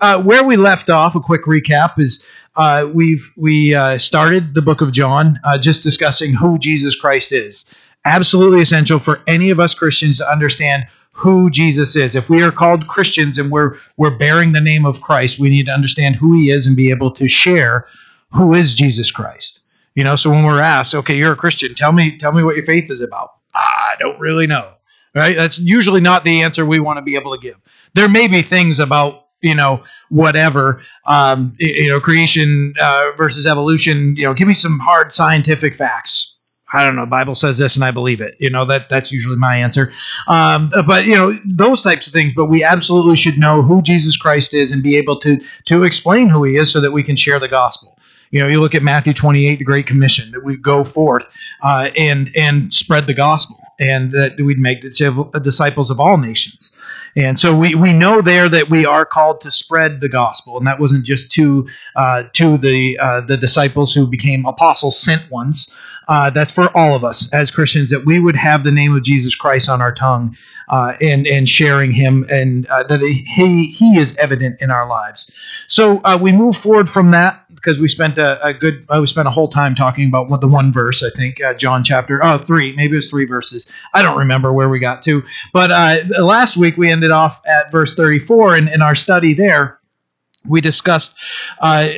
Uh, where we left off, a quick recap is uh, we've we uh, started the book of John, uh, just discussing who Jesus Christ is. Absolutely essential for any of us Christians to understand who Jesus is. If we are called Christians and we're we're bearing the name of Christ, we need to understand who He is and be able to share who is Jesus Christ. You know, so when we're asked, okay, you're a Christian, tell me tell me what your faith is about. I don't really know. Right? That's usually not the answer we want to be able to give. There may be things about you know whatever um, you know creation uh, versus evolution you know give me some hard scientific facts. I don't know the bible says this and i believe it you know that that's usually my answer. Um, but you know those types of things but we absolutely should know who jesus christ is and be able to to explain who he is so that we can share the gospel you know you look at matthew 28 the great commission that we go forth uh, and and spread the gospel and that we'd make disciples of all nations and so we, we know there that we are called to spread the gospel, and that wasn't just to uh, to the uh, the disciples who became apostles, sent ones. Uh, that's for all of us as Christians that we would have the name of Jesus Christ on our tongue uh, and and sharing Him, and uh, that He He is evident in our lives. So uh, we move forward from that because we spent a, a good uh, we spent a whole time talking about what the one verse I think uh, John chapter oh three maybe it was three verses I don't remember where we got to but uh, last week we ended off at verse 34 and in our study there we discussed uh,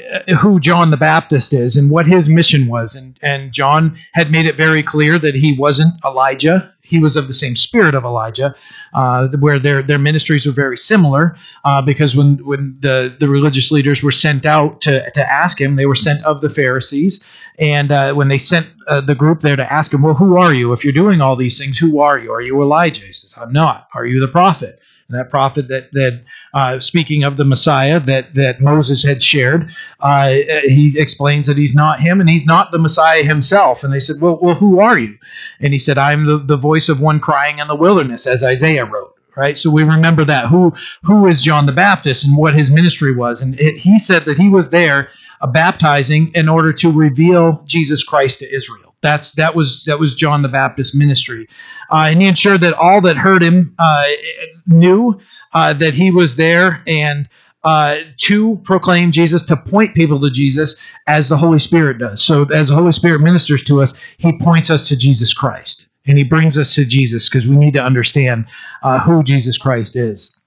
who John the Baptist is and what his mission was. And, and John had made it very clear that he wasn't Elijah. He was of the same spirit of Elijah, uh, where their, their ministries were very similar. Uh, because when, when the, the religious leaders were sent out to, to ask him, they were sent of the Pharisees. And uh, when they sent uh, the group there to ask him, Well, who are you? If you're doing all these things, who are you? Are you Elijah? He says, I'm not. Are you the prophet? That prophet that that uh, speaking of the Messiah that that Moses had shared, uh, he explains that he's not him and he's not the Messiah himself. And they said, "Well, well, who are you?" And he said, "I'm the, the voice of one crying in the wilderness," as Isaiah wrote. Right, so we remember that who who is John the Baptist and what his ministry was, and it, he said that he was there uh, baptizing in order to reveal Jesus Christ to Israel. That's that was that was John the Baptist ministry, uh, and he ensured that all that heard him uh, knew uh, that he was there and uh, to proclaim Jesus, to point people to Jesus as the Holy Spirit does. So as the Holy Spirit ministers to us, he points us to Jesus Christ, and he brings us to Jesus because we need to understand uh, who Jesus Christ is.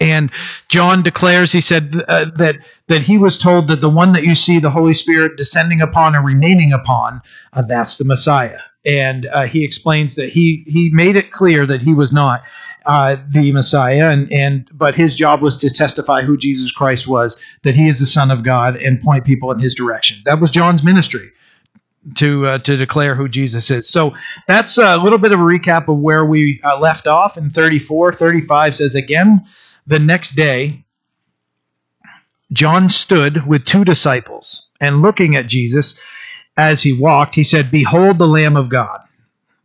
And John declares, he said uh, that that he was told that the one that you see the Holy Spirit descending upon and remaining upon, uh, that's the Messiah. And uh, he explains that he he made it clear that he was not uh, the Messiah, and and but his job was to testify who Jesus Christ was, that he is the Son of God, and point people in his direction. That was John's ministry to uh, to declare who Jesus is. So that's a little bit of a recap of where we uh, left off in 34. 35 says again the next day, John stood with two disciples, and looking at Jesus as he walked, he said, Behold the Lamb of God.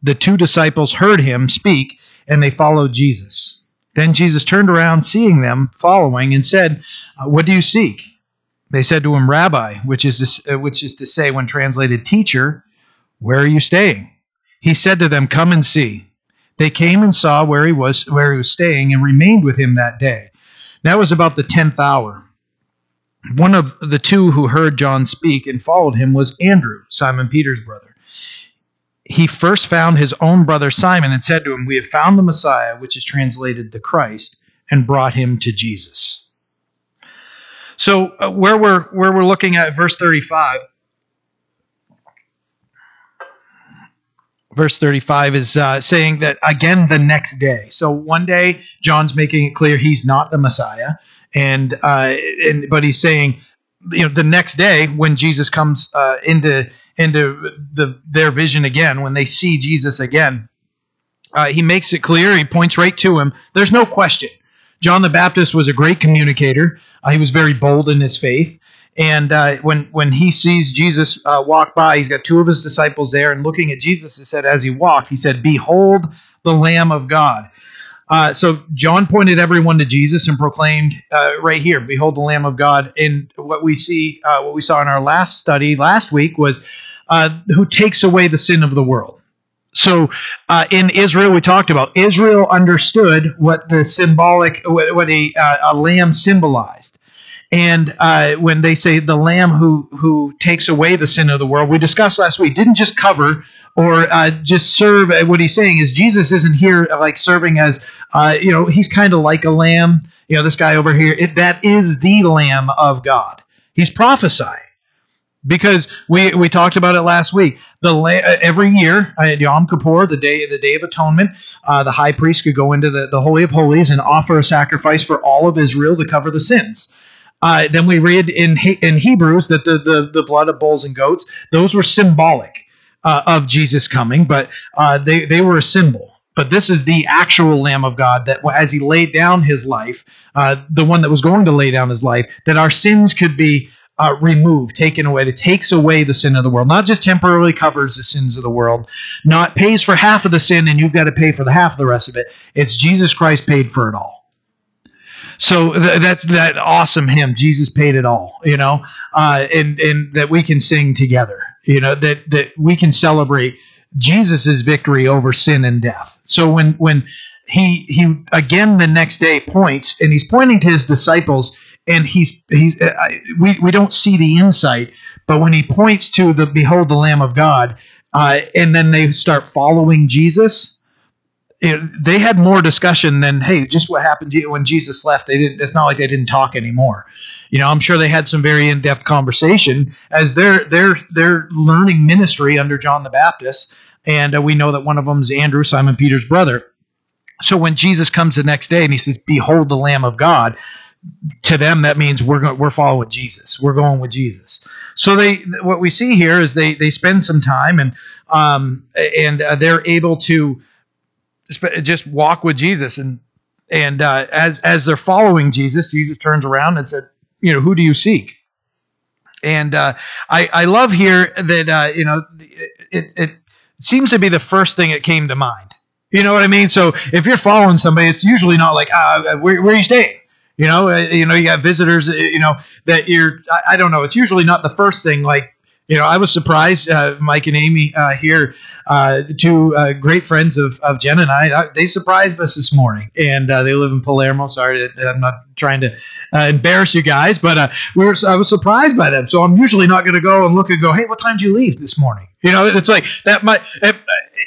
The two disciples heard him speak, and they followed Jesus. Then Jesus turned around, seeing them following, and said, uh, What do you seek? They said to him, Rabbi, which is, to, uh, which is to say, when translated, Teacher, where are you staying? He said to them, Come and see. They came and saw where he was where he was staying and remained with him that day. That was about the tenth hour. One of the two who heard John speak and followed him was Andrew, Simon Peter's brother. He first found his own brother Simon and said to him, We have found the Messiah, which is translated the Christ, and brought him to Jesus. So uh, where we're where we're looking at verse 35 verse 35 is uh, saying that again the next day. So one day John's making it clear he's not the Messiah, and uh, and but he's saying you know the next day when Jesus comes uh, into into the their vision again when they see Jesus again, uh, he makes it clear. He points right to him. There's no question. John the Baptist was a great communicator. Uh, he was very bold in his faith. And uh, when when he sees Jesus uh, walk by, he's got two of his disciples there, and looking at Jesus, he said, as he walked, he said, "Behold the Lamb of God." Uh, so John pointed everyone to Jesus and proclaimed uh, right here, "Behold the Lamb of God." And what we see, uh, what we saw in our last study last week was uh, who takes away the sin of the world. So uh, in Israel, we talked about Israel understood what the symbolic, what, what a, uh, a lamb symbolized And uh, when they say the Lamb who who takes away the sin of the world, we discussed last week didn't just cover or uh, just serve. What he's saying is Jesus isn't here like serving as uh, you know he's kind of like a lamb. You know this guy over here. It, that is the Lamb of God. He's prophesying because we we talked about it last week. The uh, every year Yom Kippur, the day the day of atonement, uh, the high priest could go into the, the holy of holies and offer a sacrifice for all of Israel to cover the sins. Uh, then we read in in Hebrews that the, the the blood of bulls and goats those were symbolic uh, of Jesus coming, but uh, they they were a symbol. But this is the actual Lamb of God that, as He laid down His life, uh, the one that was going to lay down His life, that our sins could be uh, removed, taken away, that takes away the sin of the world. Not just temporarily covers the sins of the world, not pays for half of the sin and you've got to pay for the half of the rest of it. It's Jesus Christ paid for it all. So th- that's that awesome hymn. Jesus paid it all, you know, uh, and and that we can sing together. You know that that we can celebrate Jesus's victory over sin and death. So when when he he again the next day points and he's pointing to his disciples and he's he's uh, we we don't see the insight, but when he points to the behold the Lamb of God, uh, and then they start following Jesus. It, they had more discussion than hey, just what happened when Jesus left. They didn't. It's not like they didn't talk anymore. You know, I'm sure they had some very in-depth conversation as they're they're they're learning ministry under John the Baptist, and uh, we know that one of them is Andrew, Simon Peter's brother. So when Jesus comes the next day and he says, "Behold the Lamb of God," to them that means we're going, we're following Jesus. We're going with Jesus. So they what we see here is they they spend some time and um and uh, they're able to just walk with Jesus and and uh, as as they're following Jesus, Jesus turns around and said, you know, who do you seek? And uh, I I love here that uh, you know it, it seems to be the first thing that came to mind. You know what I mean? So if you're following somebody, it's usually not like, uh, where, where are you staying? You know, uh, you know, you got visitors. Uh, you know that you're. I, I don't know. It's usually not the first thing. Like you know, I was surprised. Uh, Mike and Amy uh, here, uh, two uh, great friends of, of Jen and I, they surprised us this morning, and they live in Palermo. Sorry, I'm not trying to embarrass you guys, but we were. I was surprised by them. So I'm usually not going to go and look and go, "Hey, what time did you leave this morning?" You know, it's like that might.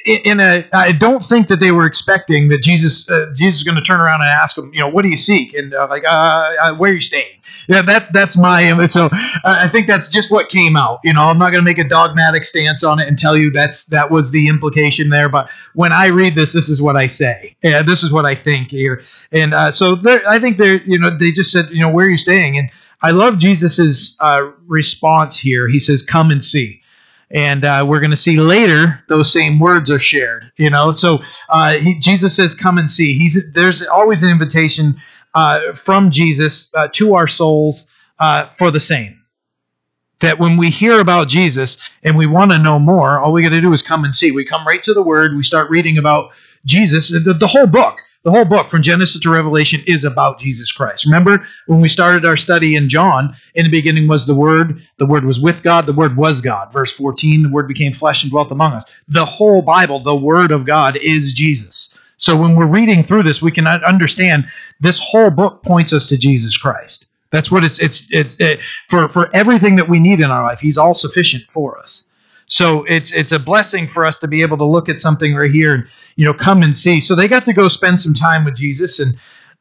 In a, I don't think that they were expecting that Jesus, uh, Jesus is going to turn around and ask them, you know, what do you seek? And uh, like, uh, uh where are you staying? Yeah, that's that's my. So I think that's just what came out. You know, I'm not going to make a dogmatic stance on it and tell you that's that was the implication there. But when I read this, this is what I say. Yeah, this is what I think here. And uh, so I think they're, you know, they just said, you know, where are you staying? And I love Jesus's uh, response here. He says, "Come and see." And uh, we're going to see later those same words are shared you know? So uh, he, jesus says come and see. He's there's always an invitation uh, from jesus uh, to our souls uh, for the same. That when we hear about jesus and we want to know more all we got to do is come and see. We come right to the word we start reading about jesus the, the whole book the whole book from Genesis to Revelation is about Jesus Christ. Remember when we started our study in John, in the beginning was the Word, the Word was with God, the Word was God. Verse 14, the Word became flesh and dwelt among us. The whole Bible, the Word of God, is Jesus. So when we're reading through this, we can understand this whole book points us to Jesus Christ. That's what it's it's it's it, for for everything that we need in our life. He's all sufficient for us. So it's it's a blessing for us to be able to look at something right here and you know come and see. So they got to go spend some time with Jesus and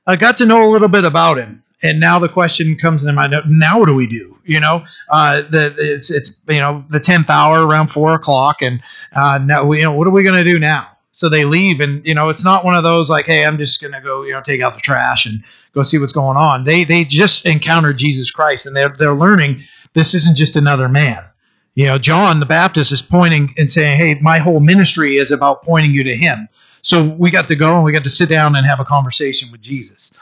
I got to know a little bit about him. And now the question comes in my mind: Now what do we do? You know, uh, the it's it's you know the tenth hour around four o'clock, and uh, now you know what are we going to do now? So they leave, and you know it's not one of those like, hey, I'm just going to go you know take out the trash and go see what's going on. They they just encountered Jesus Christ, and they're they're learning this isn't just another man you know, John the Baptist is pointing and saying, "Hey, my whole ministry is about pointing you to Him." So we got to go and we got to sit down and have a conversation with Jesus,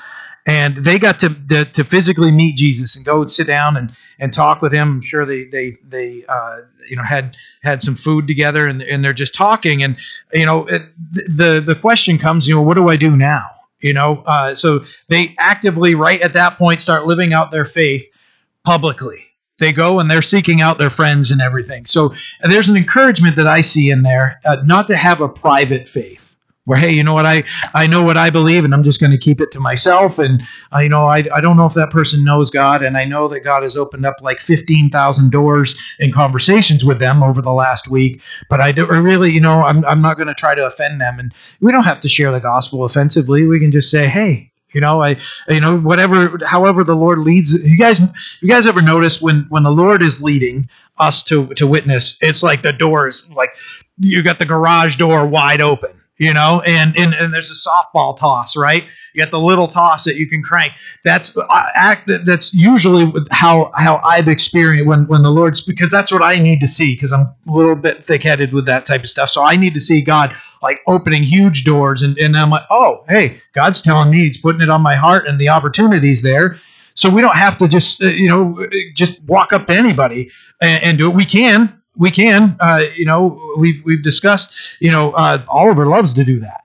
and they got to to, to physically meet Jesus and go sit down and, and talk with Him. I'm sure they they they uh, you know had had some food together and and they're just talking and you know it, the the question comes, you know, what do I do now? You know, uh, so they actively right at that point start living out their faith publicly they go and they're seeking out their friends and everything. So there's an encouragement that I see in there, uh, not to have a private faith. where hey you know what i i know what i believe and i'm just going to keep it to myself and uh, you know I, I don't know if that person knows god and i know that god has opened up like 15000 doors in conversations with them over the last week but i do, really you know i'm, I'm not going to try to offend them and we don't have to share the gospel offensively we can just say hey you know i you know whatever however the lord leads you guys you guys ever notice when when the lord is leading us to to witness it's like the doors like you got the garage door wide open you know, and, and and there's a softball toss, right? You got the little toss that you can crank. That's uh, act. That's usually how how I've experienced when when the Lord's because that's what I need to see because I'm a little bit thick headed with that type of stuff. So I need to see God like opening huge doors, and and I'm like, oh, hey, God's telling me He's putting it on my heart, and the opportunities there. So we don't have to just uh, you know just walk up to anybody and, and do it. We can we can. Uh, you know, we've we've discussed. You know, uh, Oliver loves to do that.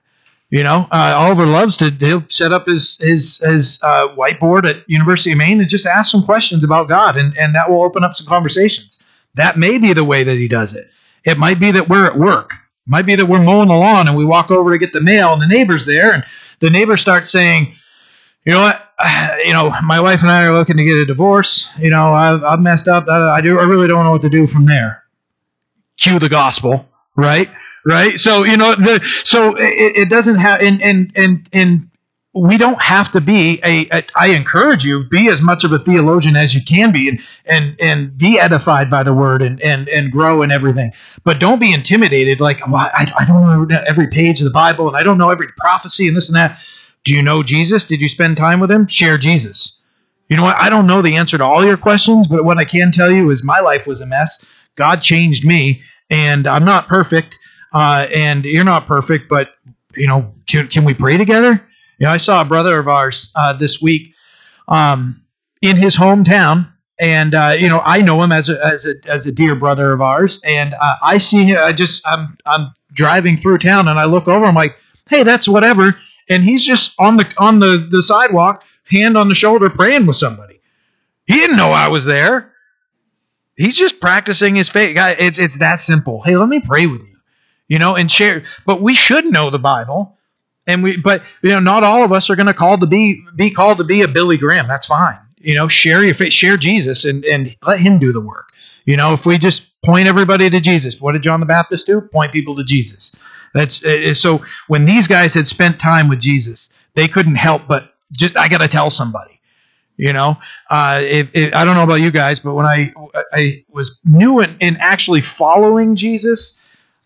You know, uh, Oliver loves to he'll set up his his his uh, whiteboard at University of Maine and just ask some questions about God, and and that will open up some conversations. That may be the way that he does it. It might be that we're at work. It might be that we're mowing the lawn and we walk over to get the mail, and the neighbor's there, and the neighbor starts saying, "You know what? you know, my wife and I are looking to get a divorce. You know, I've, I've messed up. I, I do. I really don't know what to do from there." Cue the gospel, right? Right. So you know, the so it, it doesn't have and and and and we don't have to be a, a. I encourage you be as much of a theologian as you can be and and and be edified by the word and and and grow in everything but don't be intimidated like well, I, I don't know every page of the bible and i don't know every prophecy and this and that do you know jesus did you spend time with him share jesus you know what i don't know the answer to all your questions but what i can tell you is my life was a mess God changed me, and I'm not perfect, uh, and you're not perfect, but you know, can, can we pray together? You know, I saw a brother of ours uh, this week um, in his hometown, and uh, you know, I know him as a, as a as a dear brother of ours, and uh, I see him. I just I'm I'm driving through town, and I look over. I'm like, hey, that's whatever, and he's just on the on the the sidewalk, hand on the shoulder, praying with somebody. He didn't know I was there. He's just practicing his faith. It's it's that simple. Hey, let me pray with you, you know, and share. But we should know the Bible, and we. But you know, not all of us are going to to be be called to be a Billy Graham. That's fine. You know, share your faith, share Jesus, and and let Him do the work. You know, if we just point everybody to Jesus, what did John the Baptist do? Point people to Jesus. That's uh, so. When these guys had spent time with Jesus, they couldn't help but just I got to tell somebody you know, uh, I don't know about you guys, but when I I was new in actually following Jesus,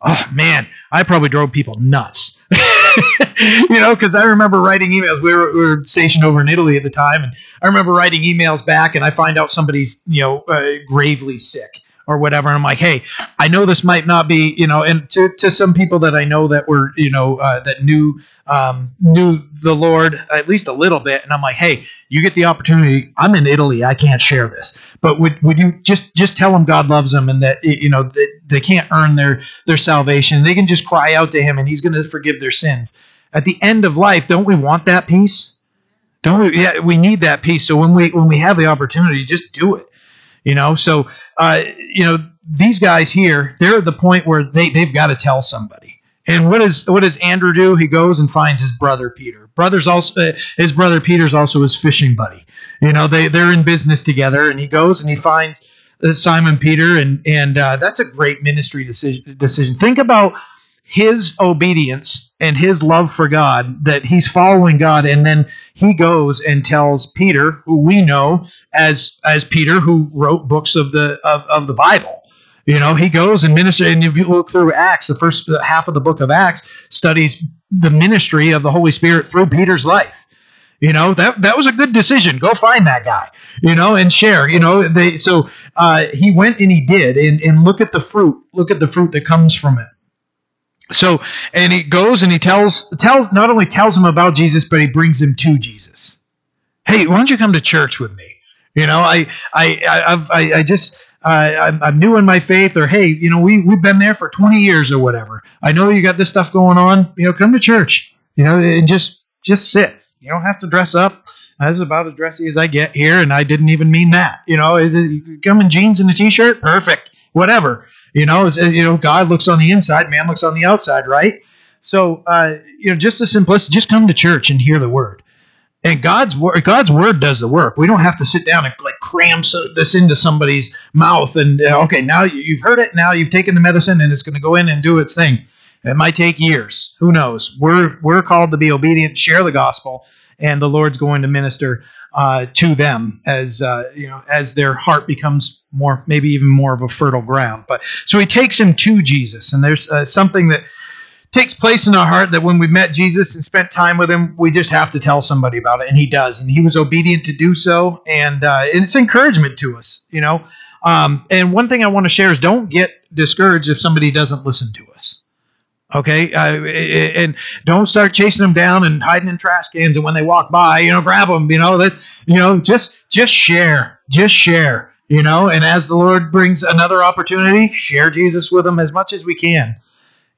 oh man, I probably drove people nuts. you know, because I remember writing emails. We were, we were, stationed over in Italy at the time, and I remember writing emails back, and I find out somebody's you know uh, gravely sick, or whatever. And I'm like, hey, I know this might not be, you know, and to, to some people that I know that were, you know, uh, that knew um, knew the Lord at least a little bit, and I'm like, hey, you get the opportunity. I'm in Italy, I can't share this, but would would you just just tell them God loves them and that you know that they can't earn their their salvation. They can just cry out to Him, and He's going to forgive their sins. At the end of life, don't we want that peace? Don't we? Yeah, we need that peace. So when we when we have the opportunity, just do it you know, so uh, you know these guys here, they're at the point where they they've got to tell somebody. And what does what does Andrew do? He goes and finds his brother Peter. Brothers also uh, his brother Peter's also his fishing buddy. You know, they they're in business together, and he goes and he finds uh, Simon Peter, and and uh, that's a great ministry decision. Decision. Think about his obedience and his love for God, that he's following God, and then he goes and tells Peter, who we know as as Peter, who wrote books of the of, of the Bible. You know, he goes and ministers, and if you look through Acts, the first half of the book of Acts studies the ministry of the Holy Spirit through Peter's life. You know that that was a good decision. Go find that guy. You know and share. You know they so uh, he went and he did and and look at the fruit. Look at the fruit that comes from it. So, and he goes and he tells tells not only tells him about Jesus, but he brings him to Jesus. Hey, why don't you come to church with me? You know, I I I I, I just I'm, I'm new in my faith, or hey, you know, we we've been there for 20 years or whatever. I know you got this stuff going on. You know, come to church. You know, and just just sit. You don't have to dress up. This is about as dressy as I get here, and I didn't even mean that. You know, come in jeans and a t-shirt, perfect. Whatever. You know, you know, God looks on the inside, man looks on the outside, right? So, uh, you know, just the simplicity, just come to church and hear the word. And God's word, God's word does the work. We don't have to sit down and like cram so, this into somebody's mouth. And uh, okay, now you've heard it. Now you've taken the medicine, and it's going to go in and do its thing. It might take years. Who knows? We're we're called to be obedient, share the gospel, and the Lord's going to minister uh, to them as uh, you know as their heart becomes more, maybe even more of a fertile ground. But so he takes him to Jesus, and there's uh, something that takes place in our heart that when we met Jesus and spent time with him, we just have to tell somebody about it, and he does, and he was obedient to do so, and, uh, it's encouragement to us, you know. Um, and one thing I want to share is don't get discouraged if somebody doesn't listen to us. Okay, uh, and don't start chasing them down and hiding in trash cans. And when they walk by, you know, grab them. You know that you know just just share, just share. You know, and as the Lord brings another opportunity, share Jesus with them as much as we can.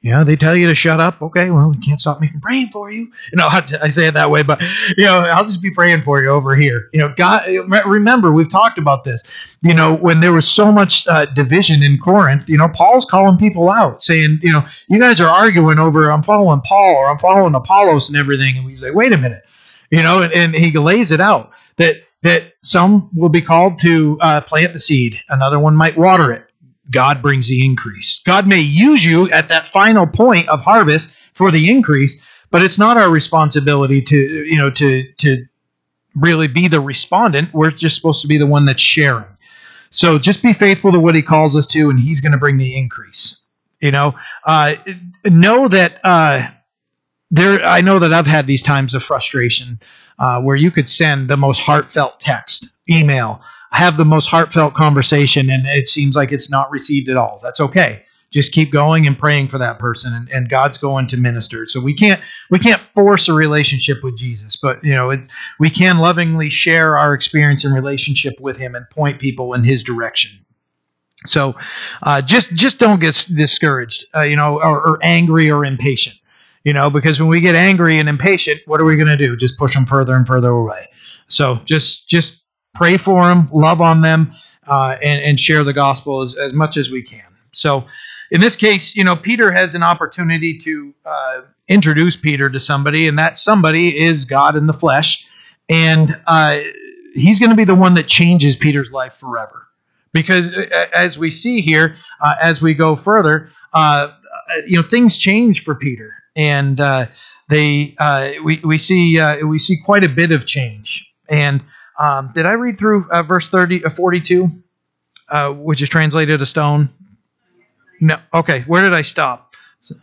You know, they tell you to shut up. Okay, well, you can't stop me from praying for you. You know, I say it that way, but you know, I'll just be praying for you over here. You know, God, remember we've talked about this. You know, when there was so much uh, division in Corinth, you know, Paul's calling people out, saying, you know, you guys are arguing over I'm following Paul or I'm following Apollos and everything, and we say, wait a minute, you know, and, and he lays it out that that some will be called to uh, plant the seed, another one might water it God brings the increase. God may use you at that final point of harvest for the increase, but it's not our responsibility to, you know, to to really be the respondent. We're just supposed to be the one that's sharing. So just be faithful to what he calls us to, and he's going to bring the increase. You know, uh, know that uh, there. I know that I've had these times of frustration uh, where you could send the most heartfelt text, email, have the most heartfelt conversation and it seems like it's not received at all. That's okay. Just keep going and praying for that person and, and God's going to minister. So we can't we can't force a relationship with Jesus, but you know, it, we can lovingly share our experience and relationship with him and point people in his direction. So uh, just just don't get discouraged, uh, you know, or, or angry or impatient you know, because when we get angry and impatient, what are we going to do? Just push them further and further away. So just just pray for them, love on them, uh, and, and share the gospel as, as much as we can. So, in this case, you know, Peter has an opportunity to uh, introduce Peter to somebody, and that somebody is God in the flesh. And uh, he's going to be the one that changes Peter's life forever. Because uh, as we see here, uh, as we go further, uh, you know, things change for Peter. And they, we, we see, we see quite a bit of change. And um, did I read through uh, verse 30, uh, 42, uh, which is translated a stone? No. Okay. Where did I stop? So,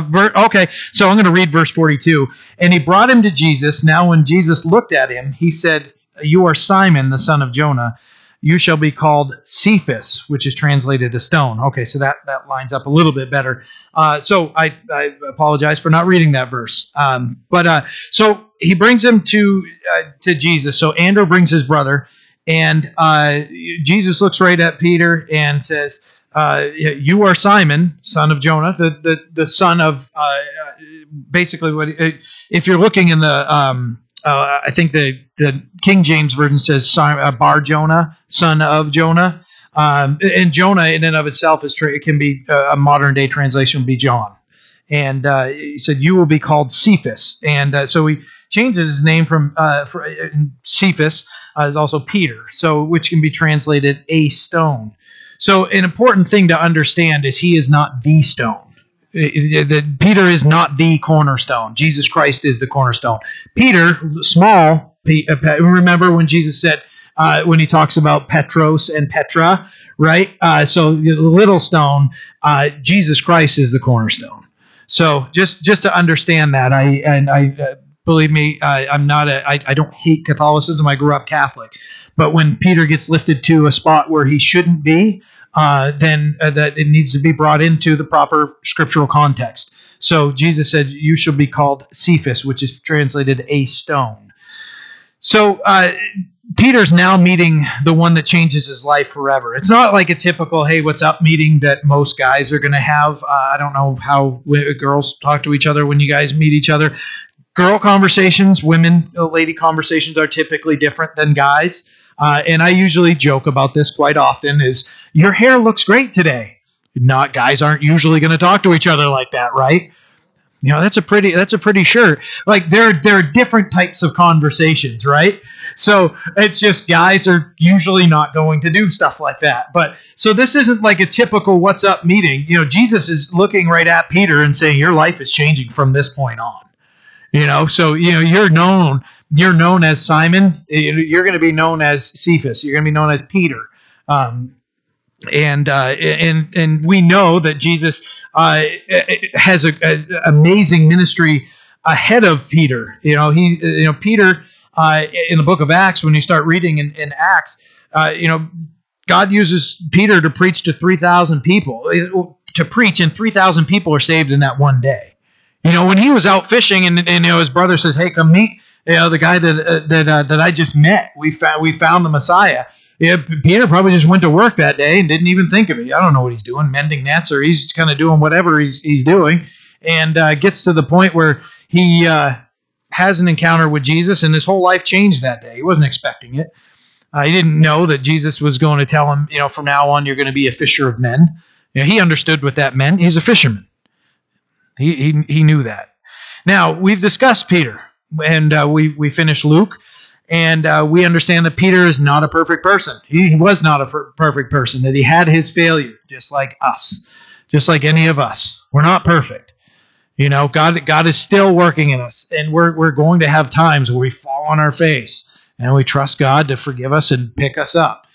ver- okay. So I'm going to read verse 42. And he brought him to Jesus. Now, when Jesus looked at him, he said, You are Simon, the son of Jonah you shall be called Cephas, which is translated a stone. Okay, so that, that lines up a little bit better. Uh, so I, I apologize for not reading that verse. Um, but uh, so he brings him to uh, to Jesus. So Andrew brings his brother, and uh, Jesus looks right at Peter and says, uh, "You are Simon, son of Jonah, the the, the son of uh, basically what if you're looking in the um, uh, I think the, the King James version says uh, Bar Jonah, son of Jonah. Um, and Jonah, in and of itself, is tra- it can be uh, a modern day translation would be John. And uh, he said, "You will be called Cephas." And uh, so he changes his name from uh, Cephas is also Peter, so which can be translated a stone. So an important thing to understand is he is not the stone that Peter is not the cornerstone. Jesus Christ is the cornerstone. Peter, small, uh, remember when Jesus said, uh, when he talks about Petros and Petra, right? Uh, so the little stone, uh, Jesus Christ is the cornerstone. So just just to understand that, I and I uh, believe me, I'm not a I, I don't hate Catholicism. I grew up Catholic, but when Peter gets lifted to a spot where he shouldn't be, uh, then uh, that it needs to be brought into the proper scriptural context. So Jesus said, "You shall be called Cephas," which is translated a stone. So uh, Peter's now meeting the one that changes his life forever. It's not like a typical "Hey, what's up?" meeting that most guys are going to have. Uh, I don't know how girls talk to each other when you guys meet each other. Girl conversations, women, lady conversations are typically different than guys. Uh, and I usually joke about this quite often is your hair looks great today. Not guys aren't usually going to talk to each other like that, right? You know, that's a pretty that's a pretty shirt. Like there there are different types of conversations, right? So it's just guys are usually not going to do stuff like that. But so this isn't like a typical what's up meeting. You know, Jesus is looking right at Peter and saying, Your life is changing from this point on. You know, so you know, you're known, you're known as Simon, you're gonna be known as Cephas, you're gonna be known as Peter. Um, and uh, and and we know that Jesus uh, has a, a, amazing ministry ahead of Peter. You know, he you know Peter uh, in the book of Acts when you start reading in, in Acts, uh, you know, God uses Peter to preach to three thousand people to preach, and three thousand people are saved in that one day. You know, when he was out fishing, and, and you know his brother says, "Hey, come meet." You know, the guy that uh, that uh, that I just met, we found we found the Messiah yeah, Peter probably just went to work that day and didn't even think of it. I don't know what he's doing, mending nets, or he's kind of doing whatever he's he's doing, and uh, gets to the point where he uh, has an encounter with Jesus, and his whole life changed that day. He wasn't expecting it. Uh, he didn't know that Jesus was going to tell him, you know, from now on you're going to be a fisher of men. You know, he understood what that meant. He's a fisherman. He he he knew that. Now we've discussed Peter, and uh, we we finished Luke. And uh, we understand that Peter is not a perfect person. He, was not a per- perfect person, that he had his failure, just like us, just like any of us. We're not perfect. You know, God, God is still working in us, and we're, we're going to have times where we fall on our face and we trust God to forgive us and pick us up.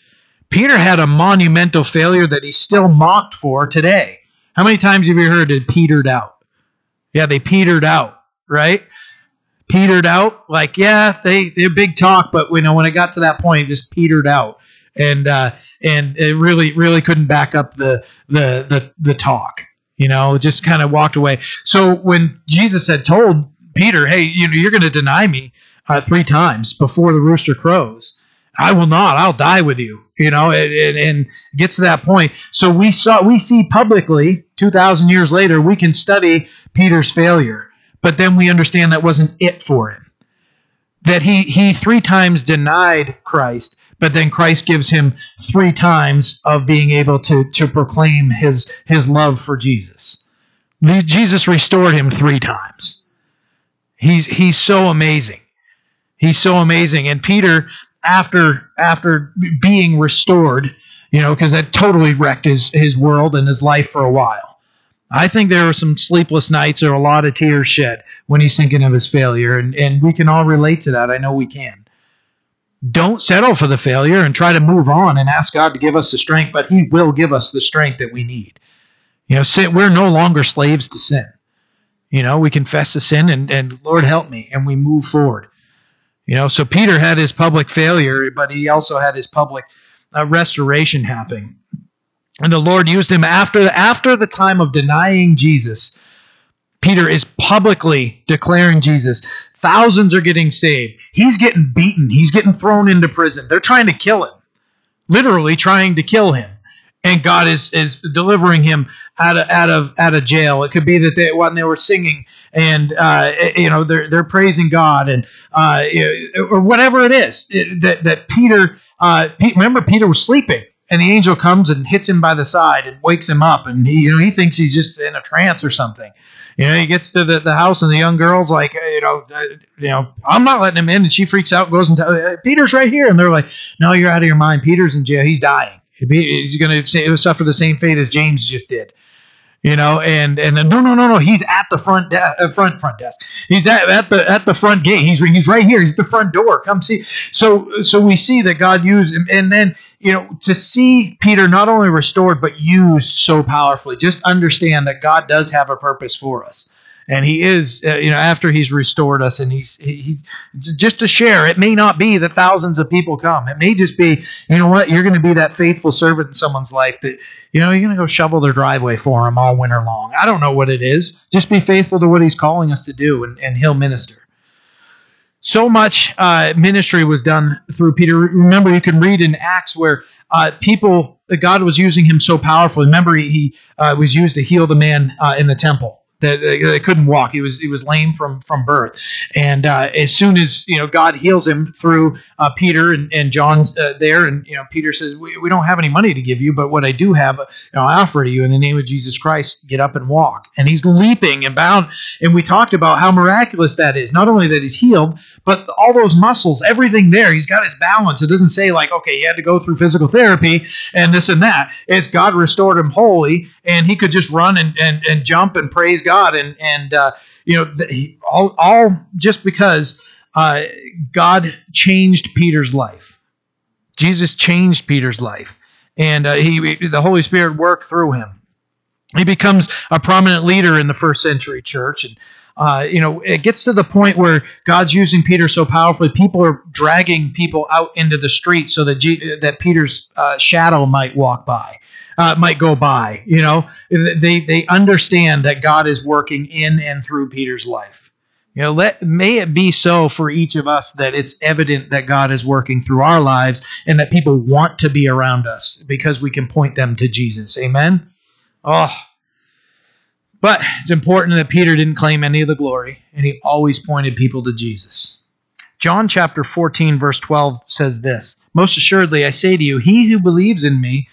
Peter had a monumental failure that he's still mocked for today. How many times have you heard it petered out? Yeah, they petered out, right? petered out. Like, yeah, they they're big talk, but you know when it got to that point, it just petered out, and uh, and it really really couldn't back up the the the the talk. You know, just kind of walked away. So when Jesus had told Peter, "Hey, you know, you're going to deny me uh, three times before the rooster crows," I will not. I'll die with you. You know, and, and, and gets to that point. So we saw, we see publicly, two thousand years later, we can study Peter's failure but then we understand that wasn't it for him. That he he three times denied Christ, but then Christ gives him three times of being able to to proclaim his his love for Jesus. Jesus restored him three times. He's he's so amazing. He's so amazing. And Peter, after after being restored, you know, because that totally wrecked his his world and his life for a while I think there were some sleepless nights or a lot of tears shed when he's thinking of his failure, and, and we can all relate to that. I know we can. Don't settle for the failure and try to move on and ask God to give us the strength, but He will give us the strength that we need. You know, sin, we're no longer slaves to sin. You know, we confess the sin and, and Lord help me, and we move forward. You know, so Peter had his public failure, but he also had his public uh, restoration happening. And the Lord used him after the, after the time of denying Jesus. Peter is publicly declaring Jesus. Thousands are getting saved. He's getting beaten. He's getting thrown into prison. They're trying to kill him. Literally trying to kill him. And God is is delivering him out of out of out of jail. It could be that they when they were singing and uh, you know they're they're praising God and uh, or whatever it is that that Peter uh, remember Peter was sleeping and the angel comes and hits him by the side and wakes him up and he you know he thinks he's just in a trance or something. You know he gets to the, the house and the young girl's like you know uh, you know i'm not letting him in. And she freaks out and goes and tells peter's right here. And they're like no you're out of your mind. Peter's in jail. He's dying he's going to suffer the same fate as james just did you know and and no no no no he's at the front de- uh, front front desk. He's at, at the at the front gate. He's he's right here. He's the front door. Come see. So so we see that god used him. And then you know to see peter not only restored but used so powerfully. Just understand that god does have a purpose for us and he is uh, you know after he's restored us and he's he, he, just to share it may not be that thousands of people come. It may just be you know what you're going to be that faithful servant in someone's life that you know you're going to go shovel their driveway for them all winter long. I don't know what it is. Just be faithful to what he's calling us to do and, and he'll minister. So much uh, ministry was done through Peter. Remember, you can read in Acts where uh, people, God was using him so powerfully. Remember, he, uh, was used to heal the man uh, in the temple that they couldn't walk. He was he was lame from from birth, and uh, as soon as you know God heals him through uh, Peter and, and John uh, there, and you know Peter says we, we don't have any money to give you, but what I do have, you know, I offer to you in the name of Jesus Christ. Get up and walk, and he's leaping and bound. And we talked about how miraculous that is. Not only that he's healed, but all those muscles, everything there. He's got his balance. It doesn't say like okay, he had to go through physical therapy and this and that. It's God restored him wholly, and he could just run and and, and jump and praise God, and and uh, you know all all just because uh, God changed Peter's life. Jesus changed Peter's life, and uh, he the Holy Spirit worked through him. He becomes a prominent leader in the first century church, and uh, you know, it gets to the point where God's using Peter so powerfully, people are dragging people out into the street so that G- that Peter's uh, shadow might walk by uh, might go by. You know, they they understand that God is working in and through Peter's life. You know, let may it be so for each of us that it's evident that God is working through our lives and that people want to be around us because we can point them to Jesus. Amen. Oh, but it's important that Peter didn't claim any of the glory, and he always pointed people to Jesus. John chapter 14, verse 12 says this Most assuredly, I say to you, he who believes in me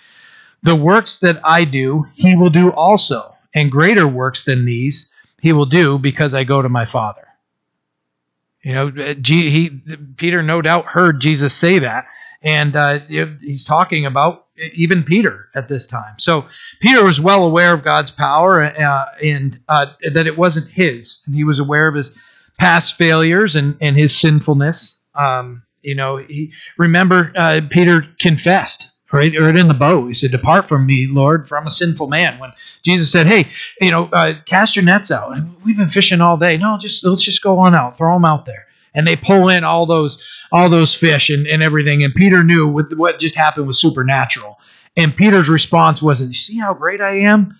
the works that I do, he will do also, and greater works than these he will do because I go to my Father. You know, he Peter no doubt heard Jesus say that, and uh, he's talking about even Peter at this time. So Peter was well aware of God's power uh, and uh, that it wasn't his, and he was aware of his past failures and, and his sinfulness. Um, you know, he remember uh, Peter confessed right? Or in the boat. He said, Depart from me, Lord, for I'm a sinful man. When Jesus said, Hey, you know, uh, cast your nets out. We've been fishing all day. No, just let's just go on out, throw them out there. And they pull in all those all those fish and, and everything. And Peter knew what, just happened was supernatural. And Peter's response wasn't, see how great I am?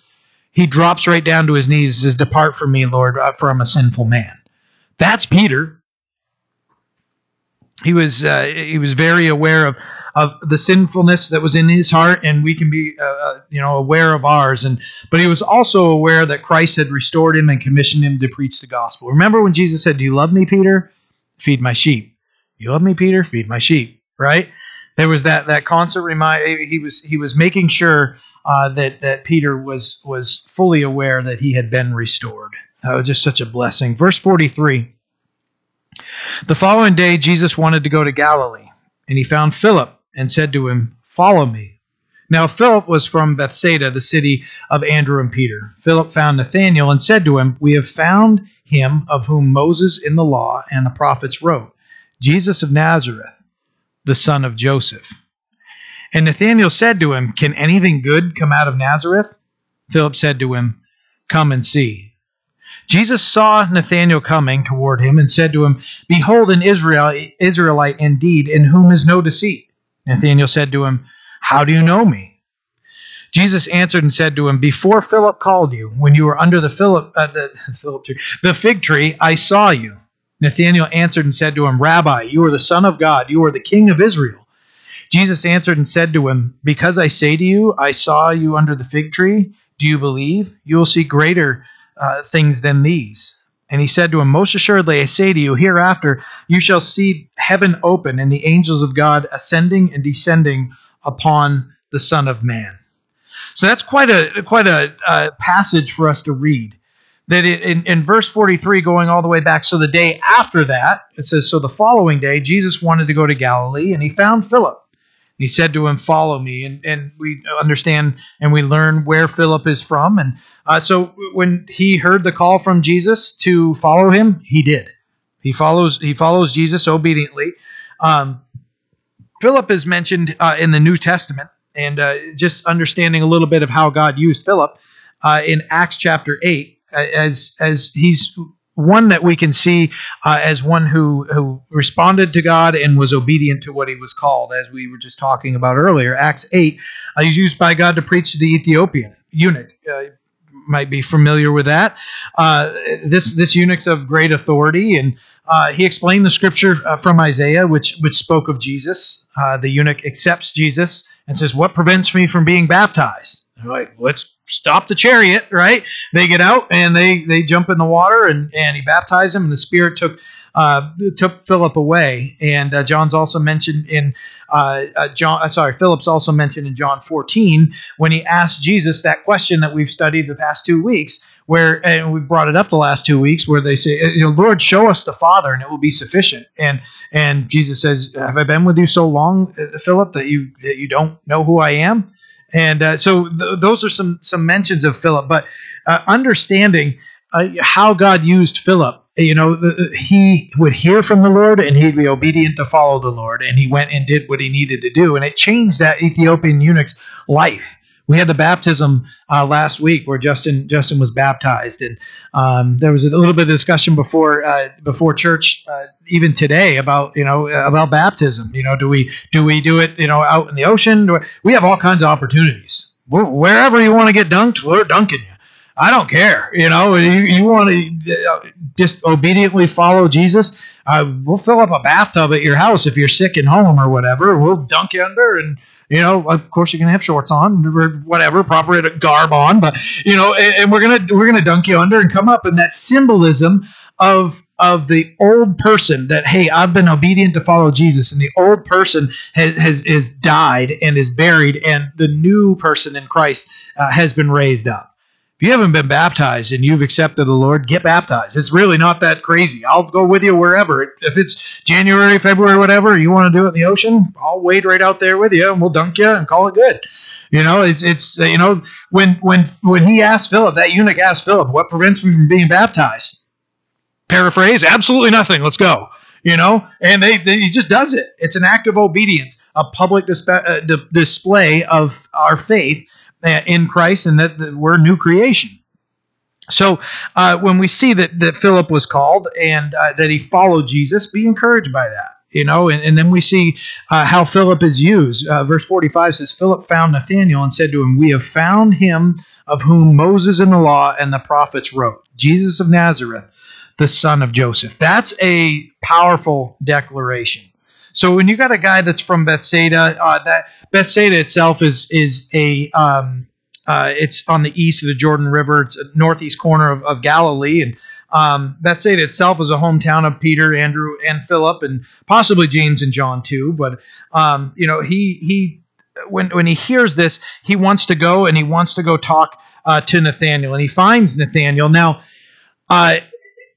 He drops right down to his knees and says, Depart from me, Lord, uh, for I'm a sinful man. That's Peter. He was uh, he was very aware of of the sinfulness that was in his heart, and we can be, uh, uh, you know, aware of ours. And but he was also aware that Christ had restored him and commissioned him to preach the gospel. Remember when Jesus said, "Do you love me, Peter? Feed my sheep. You love me, Peter? Feed my sheep." Right? There was that that constant remind. He was he was making sure uh, that that Peter was was fully aware that he had been restored. That was just such a blessing. Verse forty three. The following day, Jesus wanted to go to Galilee, and he found Philip and said to him, Follow me. Now Philip was from Bethsaida, the city of Andrew and Peter. Philip found Nathanael and said to him, We have found him of whom Moses in the law and the prophets wrote, Jesus of Nazareth, the son of Joseph. And Nathanael said to him, Can anything good come out of Nazareth? Philip said to him, Come and see. Jesus saw Nathanael coming toward him and said to him, Behold, an Israel, Israelite indeed, in whom is no deceit. Nathanael said to him, How do you know me? Jesus answered and said to him, Before Philip called you, when you were under the Philip, uh, the, Philip tree, the fig tree, I saw you. Nathanael answered and said to him, Rabbi, you are the Son of God, you are the King of Israel. Jesus answered and said to him, Because I say to you, I saw you under the fig tree, do you believe? You will see greater uh, things than these. And he said to him, Most assuredly, I say to you, hereafter you shall see heaven open and the angels of God ascending and descending upon the Son of Man. So that's quite a quite a, a passage for us to read. That in, in verse 43, going all the way back, so the day after that, it says, So the following day, Jesus wanted to go to Galilee, and he found Philip he said to him, Follow me. And, and we understand and we learn where Philip is from. And uh, so when he heard the call from Jesus to follow him, he did. He follows, he follows Jesus obediently. Um, Philip is mentioned uh, in the New Testament, and uh, just understanding a little bit of how God used Philip uh, in Acts chapter 8, uh, as, as he's one that we can see uh, as one who who responded to God and was obedient to what he was called, as we were just talking about earlier. Acts eight, uh, he's used by God to preach to the Ethiopian eunuch. Uh, might be familiar with that. Uh, this this eunuch's of great authority, and uh, he explained the scripture uh, from Isaiah, which which spoke of Jesus. the eunuch accepts Jesus and says, "What prevents me from being baptized?" They're like, let's stop the chariot, right? They get out and they they jump in the water and and he baptized him, and the Spirit took uh, took Philip away. And uh, John's also mentioned in uh, uh John. Uh, sorry, Philip's also mentioned in John 14 when he asked Jesus that question that we've studied the past two weeks, where and we brought it up the last two weeks, where they say, know, "Lord, show us the Father, and it will be sufficient." And and Jesus says, "Have I been with you so long, uh, Philip, that you that you don't know who I am?" And uh, so th- those are some some mentions of Philip, but uh, understanding uh, how God used Philip. You know, the, he would hear from the Lord and he'd be obedient to follow the Lord, and he went and did what he needed to do, and it changed that Ethiopian eunuch's life. We had the baptism uh, last week where Justin Justin was baptized, and um, there was a little bit of discussion before uh, before church, uh, even today, about you know about baptism. You know, do we do we do it you know out in the ocean? We have all kinds of opportunities. Wherever you want to get dunked, we're dunking you. I don't care. You know, you, you want to just obediently follow Jesus. Uh, we'll fill up a bathtub at your house if you're sick at home or whatever. We'll dunk you under, and you know, of course, you can have shorts on or whatever, proper garb on, but you know, and, and we're gonna we're gonna dunk you under and come up, and that symbolism of of the old person that hey i've been obedient to follow jesus and the old person has has, has died and is buried and the new person in christ uh, has been raised up if you haven't been baptized and you've accepted the Lord, get baptized. It's really not that crazy. I'll go with you wherever. If it's January, February, whatever, you want to do it in the ocean, I'll wade right out there with you and we'll dunk you and call it good. You know, it's it's you know when when when he asked Philip, that eunuch asked Philip, what prevents me from being baptized? Paraphrase, absolutely nothing. Let's go. You know, and they, they he just does it. It's an act of obedience, a public uh, display of our faith uh, in Christ and that, we're new creation. So uh, when we see that, that Philip was called and uh, that he followed Jesus, be encouraged by that. You know, and, and then we see uh, how Philip is used. Uh, verse 45 says, Philip found Nathanael and said to him, We have found him of whom Moses in the law and the prophets wrote, Jesus of Nazareth, the son of Joseph. That's a powerful declaration. So when you got a guy that's from Bethsaida, uh, that Bethsaida itself is is a um, uh, it's on the east of the Jordan River. It's a northeast corner of, of Galilee, and um, Bethsaida itself is a hometown of Peter, Andrew, and Philip, and possibly James and John too. But um, you know, he he when when he hears this, he wants to go and he wants to go talk uh, to Nathaniel, and he finds Nathaniel now. Uh,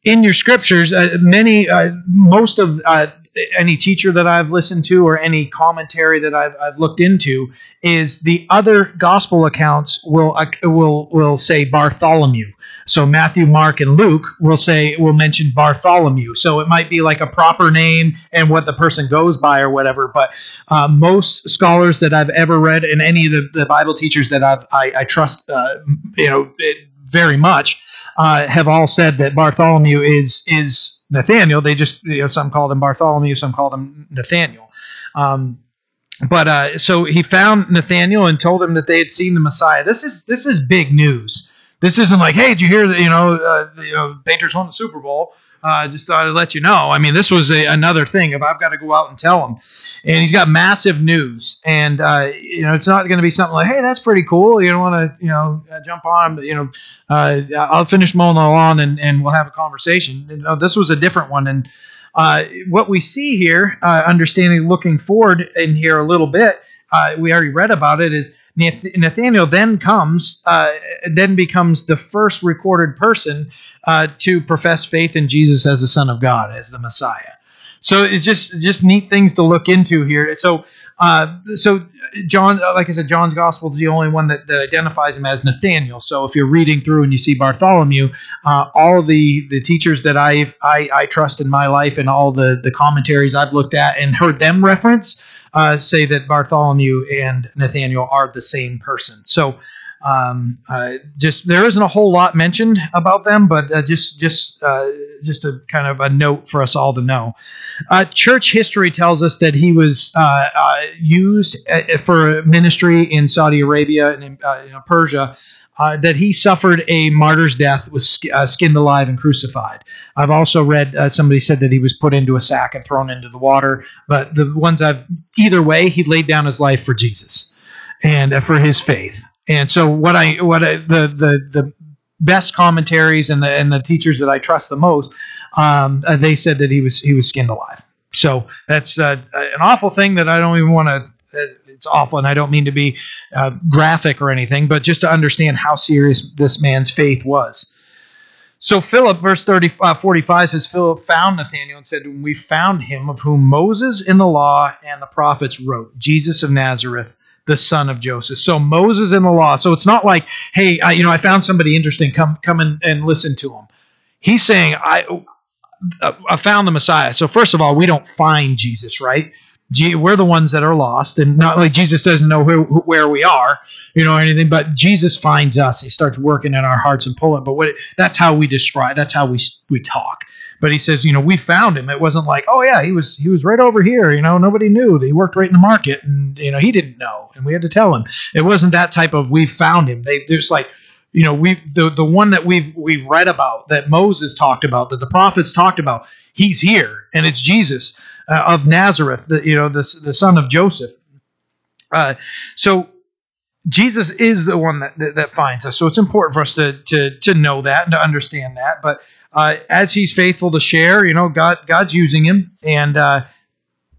in your scriptures, uh, many, uh, most of uh, any teacher that I've listened to or any commentary that I've, I've looked into is the other gospel accounts will uh, will will say Bartholomew. So Matthew, Mark, and Luke will say will mention Bartholomew. So it might be like a proper name and what the person goes by or whatever. But uh, most scholars that I've ever read and any of the, the Bible teachers that I've I, I trust, uh, you know, very much, uh, have all said that Bartholomew is is Nathaniel. They just you know some called him Bartholomew, some called him Nathaniel. Um, but uh, so he found Nathaniel and told him that they had seen the Messiah. This is this is big news. This isn't like, hey, did you hear that? You know, uh, you know, Patriots won the Super Bowl. Uh, just thought I'd let you know. I mean, this was a, another thing. If I've got to go out and tell him, and he's got massive news, and uh, you know, it's not going to be something like, hey, that's pretty cool. You don't want to, you know, uh, jump on him. You know, uh, I'll finish mowing the lawn and, and we'll have a conversation. You know, this was a different one, and uh, what we see here, uh, understanding, looking forward in here a little bit, we already read about it. Is Nathaniel then comes, uh, then becomes the first recorded person uh, to profess faith in Jesus as the Son of God, as the Messiah. So it's just just neat things to look into here. So uh, so John, like I said, John's Gospel is the only one that, that identifies him as Nathaniel. So if you're reading through and you see Bartholomew, uh, all the the teachers that I've I, I trust in my life and all the the commentaries I've looked at and heard them reference uh, say that Bartholomew and Nathaniel are the same person. So um, uh, just there isn't a whole lot mentioned about them, but uh, just just uh, just a kind of a note for us all to know. Uh, church history tells us that he was uh, uh, used for ministry in Saudi Arabia and in, Persia uh, that he suffered a martyr's death, was uh, skinned alive and crucified. I've also read uh, somebody said that he was put into a sack and thrown into the water. But the ones I've either way, he laid down his life for Jesus and uh, for his faith. And so what I what I, the the the best commentaries and the and the teachers that I trust the most, um, uh, they said that he was he was skinned alive. So that's uh, an awful thing that I don't even want to. Uh, it's awful, and I don't mean to be uh, graphic or anything, but just to understand how serious this man's faith was. So Philip, verse 30, uh, 45 says, Philip found Nathanael and said, We found him of whom Moses in the law and the prophets wrote, Jesus of Nazareth, the son of Joseph. So Moses in the law. So it's not like, hey, I, you know, I found somebody interesting. Come, come and, and listen to him. He's saying, I, I found the Messiah. So first of all, we don't find Jesus, right? We're the ones that are lost, and not like Jesus doesn't know where, where we are, you know, anything. But Jesus finds us. He starts working in our hearts and pulling. But what that's how we describe. That's how we we talk. But he says, you know, we found him. It wasn't like, oh yeah, he was he was right over here. You know, nobody knew. He worked right in the market, and you know, he didn't know, and we had to tell him. It wasn't that type of we found him. They just like, you know, we the the one that we've we've read about that Moses talked about, that the prophets talked about. He's here, and it's Jesus uh, of Nazareth, the you know the the son of Joseph. Uh, so Jesus is the one that, that, that finds us. So it's important for us to to to know that and to understand that. But uh, as he's faithful to share, you know, God God's using him, and uh,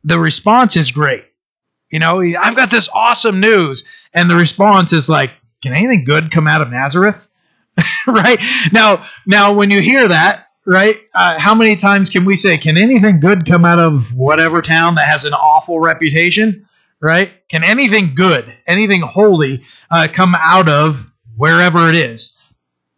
the response is great. You know, I've got this awesome news, and the response is like, "Can anything good come out of Nazareth?" right now, now when you hear that, right, uh, how many times can we say, "Can anything good come out of whatever town that has an awful reputation?" Right? Can anything good, anything holy, uh, come out of wherever it is?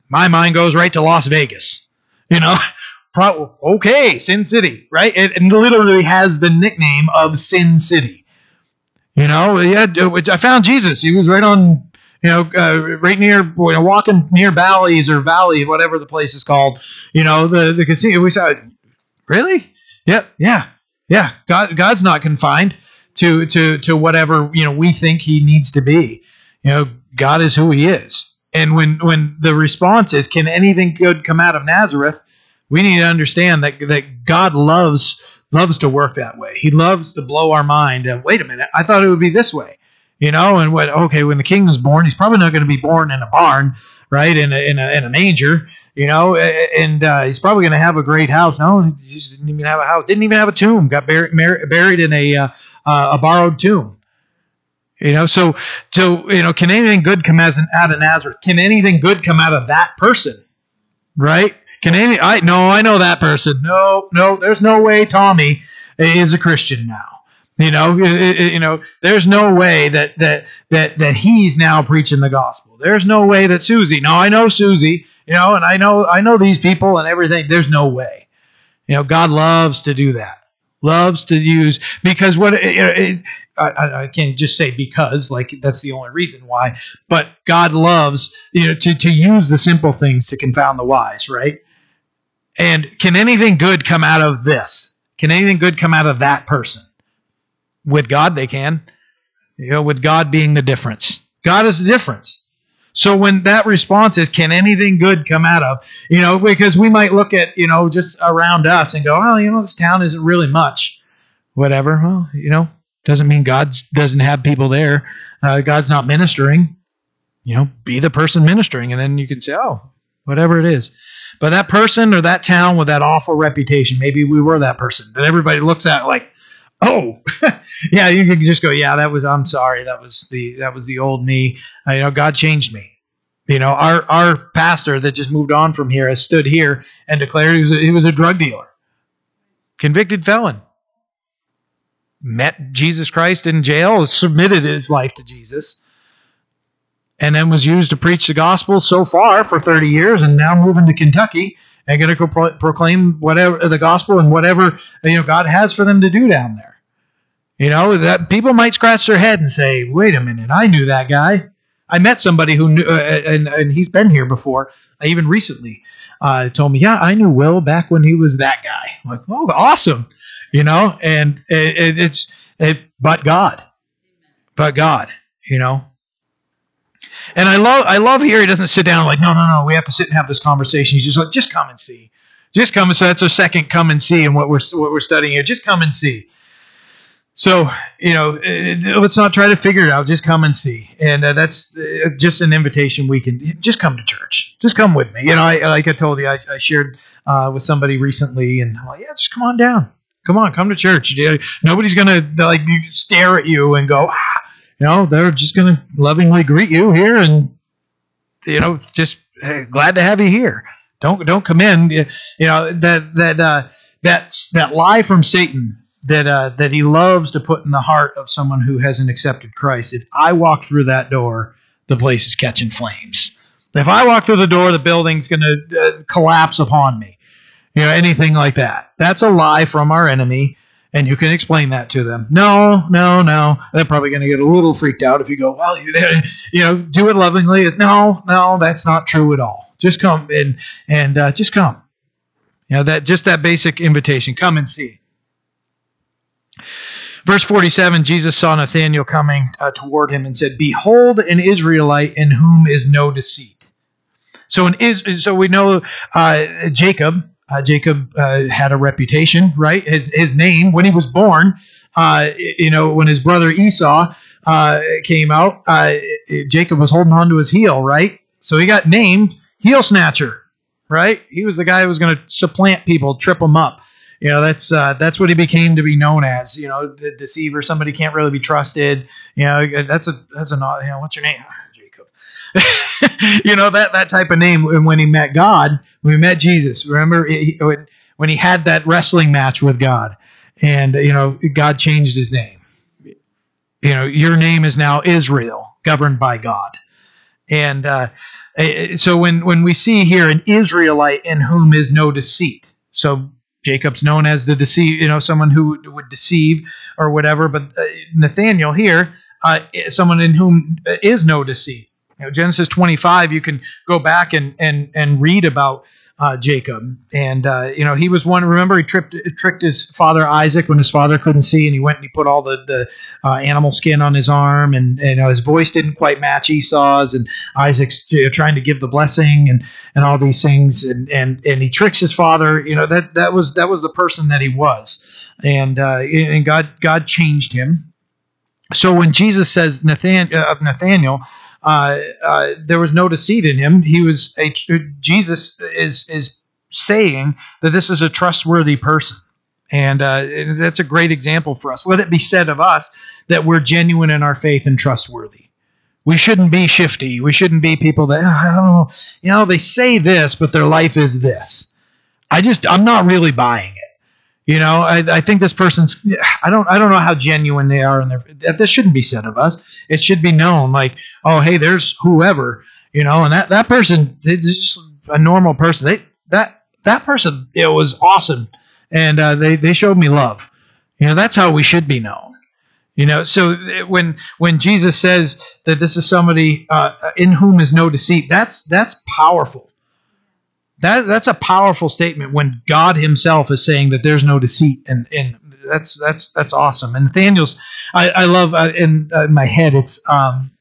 My mind goes right to Las Vegas you know, Pro- okay, Sin City, right? It, it, literally has the nickname of Sin City. You know, yeah, I found Jesus. He was right on, you know, uh, right near, you know, walking near Bally's or Bally, whatever the place is called. You know, the the casino. We saw, really? Yep, yeah, yeah. God, God's not confined to to to whatever you know we think He needs to be. You know, God is who He is. And when when the response is, "Can anything good come out of Nazareth?" We need to understand that that God loves loves to work that way. He loves to blow our mind. And wait a minute, I thought it would be this way, you know. And what? Okay, when the king is born, he's probably not going to be born in a barn, right? In a in a, in a manger, you know. And uh, he's probably going to have a great house. No, he just didn't even have a house. Didn't even have a tomb. Got buried buried in a uh, uh, a borrowed tomb. You know, so so you know, can anything good come as an, out of Nazareth? Can anything good come out of that person? Right? Can any? I no, I know that person. No, no, there's no way Tommy is a Christian now. You know, it, it, you know, there's no way that that that that he's now preaching the gospel. There's no way that Susie. No, I know Susie. You know, and I know I know these people and everything. There's no way. You know, God loves to do that loves to use because what it, I, I, can't just say because like that's the only reason why but god loves you know to, to use the simple things to confound the wise right and can anything good come out of this can anything good come out of that person with god they can you know with god being the difference god is the difference so when that response is, can anything good come out of, you know, because we might look at, you know, just around us and go, oh, you know, this town isn't really much, whatever. Well, you know, doesn't mean God doesn't have people there. Uh, God's not ministering. You know, be the person ministering, and then you can say, oh, whatever it is. But that person or that town with that awful reputation, maybe we were that person that everybody looks at like, oh. Yeah you can just go yeah that was i'm sorry that was the that was the old me. You know god changed me. You know our our pastor that just moved on from here has stood here and declared he was a, he was a drug dealer. Convicted felon. Met jesus christ in jail submitted his life to jesus and then was used to preach the gospel so far for 30 years and now moving to kentucky and going to pro- proclaim whatever the gospel and whatever you know god has for them to do down there you know that people might scratch their head and say, "Wait a minute, I knew that guy. I met somebody who knew, uh, and and he's been here before. Even recently, uh, told me, yeah, I knew Will back when he was that guy. I'm like, oh, awesome, you know. And it, it, it's it, but God, but God, you know. And I love I love here he doesn't sit down like, no, no, no, we have to sit and have this conversation. He's just like, just come and see. Just come and so that's our second come and see and what we're what we're studying here. Just come and see. So, you know, let's not try to figure it out. Just come and see. And uh, that's uh, just an invitation we can just come to church. Just come with me. You know, I, like I told you, I, I shared uh, with somebody recently, and I'm like, yeah, just come on down. Come on, come to church. Nobody's to like stare at you and go, ah. you know, they're just to lovingly greet you here and, you know, just hey, glad to have you here. Don't don't come in. You know that that uh, that's that lie from Satan that uh, that he loves to put in the heart of someone who hasn't accepted Christ. If I walk through that door, the place is catching flames. If I walk through the door, the building's going to uh, collapse upon me. You know, anything like that. That's a lie from our enemy, and you can explain that to them. No, no, no. They're probably going to get a little freaked out if you go, well, you, you know, do it lovingly. No, no, that's not true at all. Just come and and uh, just come. You know that just that basic invitation. Come and see. Verse 47 Jesus saw Nathanael coming uh, toward him and said, Behold, an Israelite in whom is no deceit. So, in is, so we know uh, Jacob. Uh, Jacob uh, had a reputation, right? His, his name, when he was born, uh, you know, when his brother Esau uh, came out, Jacob was holding on to his heel, right? So he got named Heel Snatcher, right? He was the guy who was going to supplant people, trip them up you know that's uh, that's what he became to be known as. You know, the deceiver, somebody can't really be trusted. You know, that's a that's a you know what's your name, Jacob. you know that that type of name. And when he met God, when he met Jesus, remember he, when he had that wrestling match with God, and you know God changed his name. You know, your name is now Israel, governed by God. And uh, so when when we see here an Israelite in whom is no deceit, so Jacob's known as the deceive, you know, someone who would deceive or whatever. But uh, Nathaniel here, uh, someone in whom is no deceit. You know, Genesis 25, you can go back and and and read about uh, Jacob. And, uh, you know, he was one, remember, he tripped, tricked his father Isaac when his father couldn't see, and he went and he put all the, the uh, animal skin on his arm, and, and, you know, his voice didn't quite match Esau's, and Isaac's you know, trying to give the blessing and, and all these things, and, and, and he tricks his father. You know, that, that, was, that was the person that he was. And, uh, and God, God changed him. So when Jesus says Nathan, uh, Nathaniel, uh, uh, Uh, uh, there was no deceit in him. He was a Jesus is is saying that this is a trustworthy person, and uh, that's a great example for us. Let it be said of us that we're genuine in our faith and trustworthy. We shouldn't be shifty. We shouldn't be people that ah, know. You know, they say this, but their life is this. I just I'm not really buying it. You know, I, I think this person's. I don't. I don't know how genuine they are, and this shouldn't be said of us. It should be known, like, oh, hey, there's whoever, you know, and that that person, is just a normal person. They that that person, it was awesome, and uh, they they showed me love. You know, that's how we should be known. You know, so when when Jesus says that this is somebody uh, in whom is no deceit, that's that's powerful that that's a powerful statement when God Himself is saying that there's no deceit, and and that's that's that's awesome. And Nathaniel's, I, I love uh, in, uh, in my head it's um,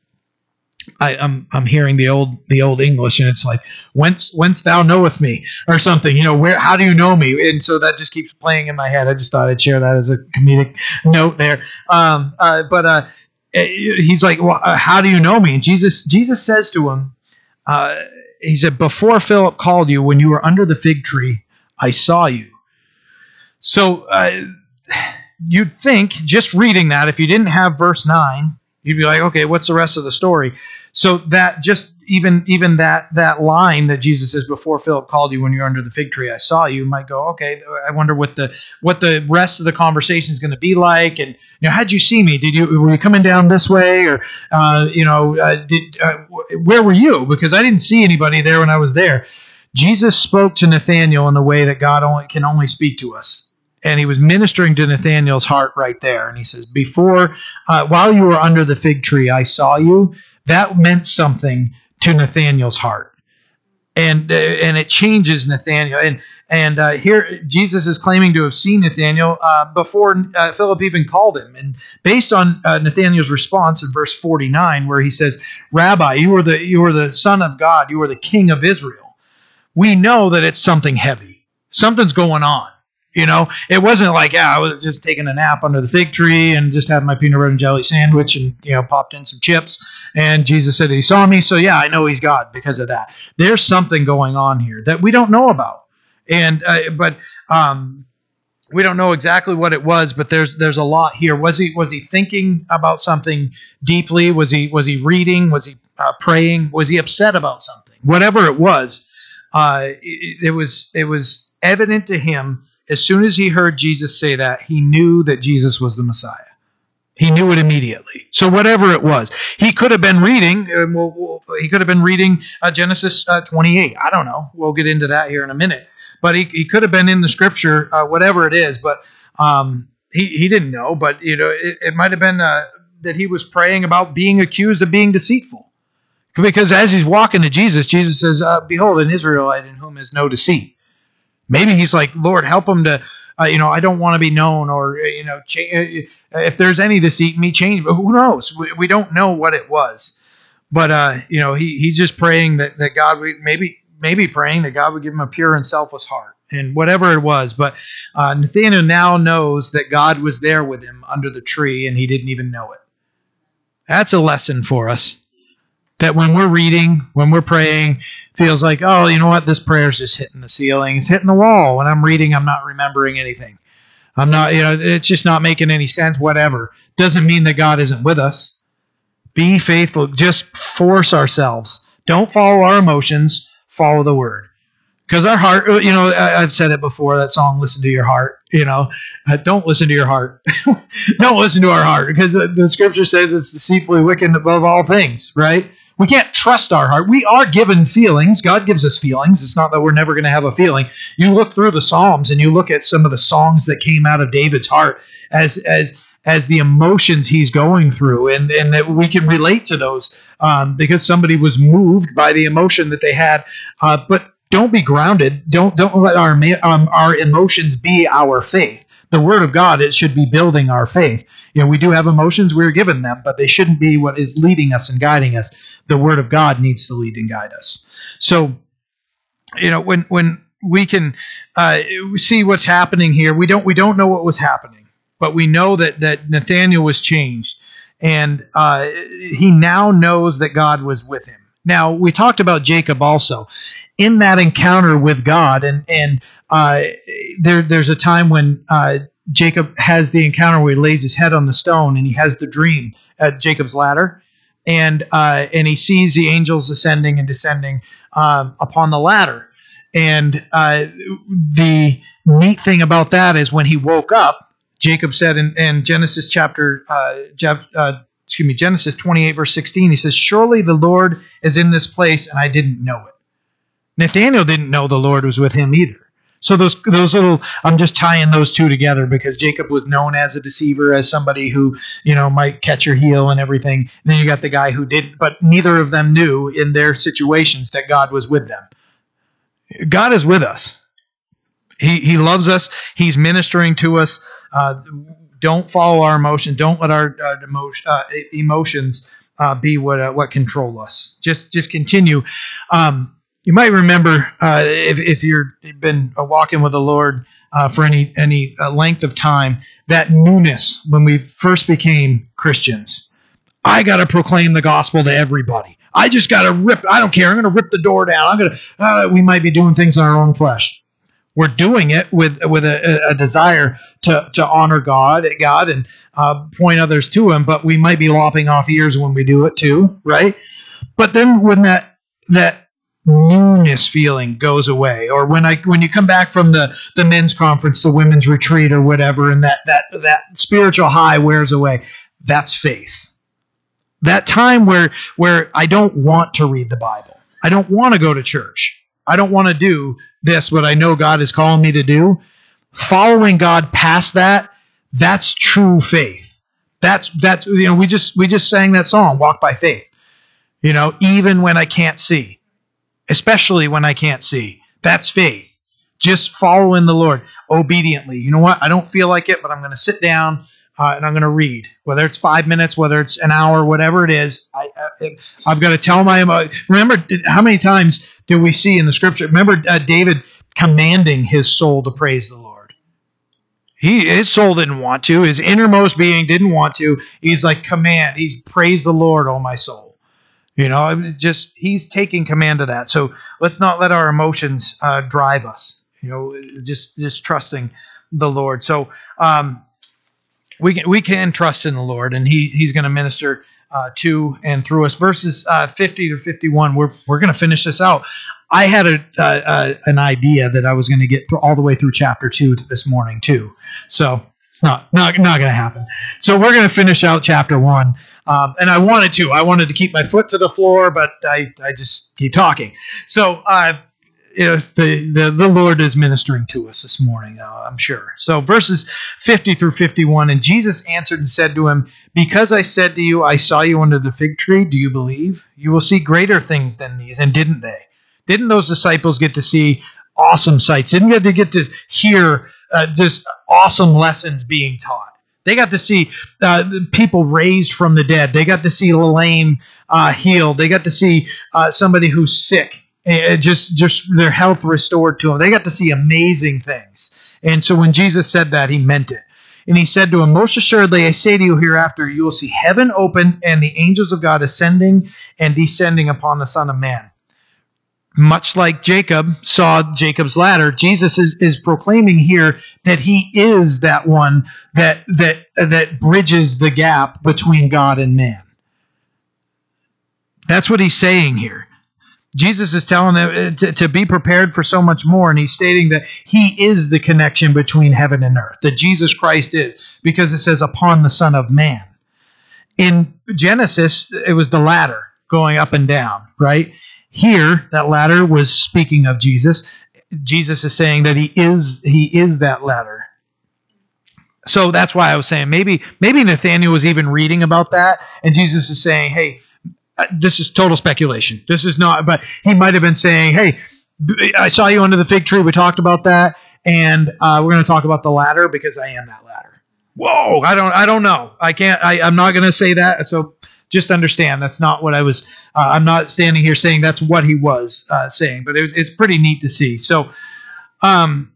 I, am I'm, I'm hearing the old the old English, and it's like whence whence thou knoweth me or something. You know where how do you know me? And so that just keeps playing in my head. I just thought I'd share that as a comedic note there. Um, uh, but uh, eh, he's like, well, uh, how do you know me? And Jesus Jesus says to him. He said, Before Philip called you, when you were under the fig tree, I saw you. So uh, you'd think, just reading that, if you didn't have verse 9, you'd be like, okay, what's the rest of the story? So that just even even that that line that Jesus says before Philip called you when you're under the fig tree, I saw you, might go, okay, I wonder what the what the rest of the conversation is going to be like, and you know, how'd you see me? Did you were you coming down this way, or uh, you know, uh, did uh, where were you? Because I didn't see anybody there when I was there. Jesus spoke to Nathaniel in the way that God only can only speak to us and he was ministering to Nathaniel's heart right there. And he says, Before, uh, while you were under the fig tree, I saw you that meant something to Nathaniel's heart. And, uh, and it changes Nathaniel. And, and uh, here Jesus is claiming to have seen Nathaniel uh, before uh, Philip even called him. And based on uh, Nathaniel's response in verse 49, where he says, Rabbi, you are, the, you are the Son of God, you are the King of Israel, we know that it's something heavy. Something's going on. You know, it wasn't like, yeah, I was just taking a nap under the fig tree and just had my peanut butter and jelly sandwich and, you know, popped in some chips. And Jesus said he saw me. So, yeah, I know he's God because of that. There's something going on here that we don't know about. And, uh, but, um, we don't know exactly what it was, but there's there's a lot here. Was he was he thinking about something deeply? Was he was he reading? Was he uh, praying? Was he upset about something? Whatever it was, uh, it, it was it was evident to him as soon as he heard Jesus say that, he knew that Jesus was the Messiah. He knew it immediately. So whatever it was, he could have been reading. Uh, he could have been reading uh, Genesis uh, 28. I don't know. We'll get into that here in a minute. But he, he could have been in the Scripture, whatever it is. But um, he he didn't know. But you know, it, might have been that he was praying about being accused of being deceitful. Because as he's walking to Jesus, Jesus says, "Behold, an Israelite in whom is no deceit." Maybe he's like, Lord, help him to, uh, you know, I don't want to be known, or uh, you know, cha- uh, if there's any deceit in me, change. But who knows? We, we don't know what it was. But uh, you know, he he's just praying that that God would maybe maybe praying that God would give him a pure and selfless heart, and whatever it was. But uh, Nathaniel now knows that God was there with him under the tree, and he didn't even know it. That's a lesson for us that when we're reading, when we're praying, feels like, oh, you know what, this prayer's just hitting the ceiling, it's hitting the wall. When I'm reading, I'm not remembering anything. I'm not, you know, it's just not making any sense, whatever. Doesn't mean that God isn't with us. Be faithful. Just force ourselves. Don't follow our emotions, follow the word. Because our heart, you know, I, have said it before that song, Listen to Your Heart. You know, uh, don't listen to your heart. don't listen to our heart because uh, the scripture says it's deceitfully wicked above all things, right? We can't trust our heart. We are given feelings. God gives us feelings. It's not that we're never going to have a feeling. You look through the Psalms and you look at some of the songs that came out of David's heart as as as the emotions he's going through, and and that we can relate to those um, because somebody was moved by the emotion that they had. Uh, but don't be grounded. Don't don't let our um, our emotions be our faith the Word of God, it should be building our faith. You know, we do have emotions, we're given them, but they shouldn't be what is leading us and guiding us. The Word of God needs to lead and guide us. So, you know, when when we can uh, see what's happening here, we don't we don't know what was happening, but we know that that Nathaniel was changed, and uh, he now knows that God was with him. Now we talked about Jacob also, in that encounter with God, and and uh, there there's a time when uh, Jacob has the encounter where he lays his head on the stone, and he has the dream at Jacob's ladder, and uh, and he sees the angels ascending and descending um, upon the ladder, and uh, the neat thing about that is when he woke up, Jacob said in, in Genesis chapter uh, uh, excuse me Genesis 28 verse 16, he says, "Surely the Lord is in this place, and I didn't know it." Nathaniel didn't know the Lord was with him either. So those those little I'm just tying those two together because Jacob was known as a deceiver, as somebody who you know might catch your heel and everything. And then you got the guy who didn't, but neither of them knew in their situations that God was with them. God is with us. He He loves us. He's ministering to us. Uh, don't follow our emotion. Don't let our uh, emotion, uh, emotions uh, be what uh, what control us. Just just continue. Um, you might remember uh, if, if you've been walking with the Lord uh, for any any uh, length of time that newness when we first became Christians. I got to proclaim the gospel to everybody. I just got to rip. I don't care. I'm going to rip the door down. I'm going to. Uh, we might be doing things in our own flesh. We're doing it with with a, a desire to to honor God, God, and uh, point others to Him. But we might be lopping off ears when we do it too, right? But then when that that newness feeling goes away. Or when i when you come back from the the men's conference the women's retreat or whatever and that that that spiritual high wears away that's faith. That time where where i don't want to read the bible. I don't want to go to church. I don't want to do this what i know god is calling me to do. Following god past that that's true faith. That's that's you know we just we just sang that song walk by faith. You know even when i can't see especially when I can't see. That's faith. Just following the Lord obediently. You know what? I don't feel like it, but I'm going to sit down uh, and I'm going to read. Whether it's five minutes, whether it's an hour, whatever it is, I, have got to tell my. Remember how many times do we see in the scripture? Remember uh, David commanding his soul to praise the Lord. He his soul didn't want to. His innermost being didn't want to. He's like command. He's praise the Lord, oh my soul. You know, just he's taking command of that. So let's not let our emotions uh, drive us. You know, just just trusting the Lord. So um, we can we can trust in the Lord, and he he's going to minister uh, to and through us. Verses uh, 50 to 51. We're we're going to finish this out. I had a, an idea that I was going to get all the way through chapter two this morning too. So it's not not not going to happen. So we're going to finish out chapter one, um, and I wanted to. I wanted to keep my foot to the floor, but I I just keep talking. So uh, you know, the, the the Lord is ministering to us this morning. Uh, I'm sure. So verses 50 through 51, and Jesus answered and said to him, "Because I said to you, I saw you under the fig tree. Do you believe? You will see greater things than these." And didn't they? Didn't those disciples get to see awesome sights? Didn't they get to hear uh, just awesome lessons being taught? They got to see uh, people raised from the dead. They got to see lame uh, healed. They got to see uh, somebody who's sick, uh, just just their health restored to them. They got to see amazing things. And so when Jesus said that, he meant it. And he said to him, Most assuredly, I say to you, hereafter you will see heaven open and the angels of God ascending and descending upon the Son of Man much like Jacob saw Jacob's ladder, Jesus is, is proclaiming here that he is that one that that that bridges the gap between God and man. That's what he's saying here. Jesus is telling them uh, to, to be prepared for so much more, and he's stating that he is the connection between heaven and earth, that Jesus Christ is, because it says upon the Son of Man. In Genesis, it was the ladder going up and down, right? Here, that ladder was speaking of Jesus. Jesus is saying that he is he is that ladder. So that's why I was saying maybe maybe Nathaniel was even reading about that, and Jesus is saying, "Hey, uh, this is total speculation. This is not." But he might have been saying, "Hey, I saw you under the fig tree. We talked about that, and uh, we're going to talk about the ladder because I am that ladder." Whoa! I don't I don't know. I can't. I, I'm not going to say that. So just understand that's not what I was. Uh, I'm not standing here saying that's what he was uh, saying, but it it's pretty neat to see. So, um,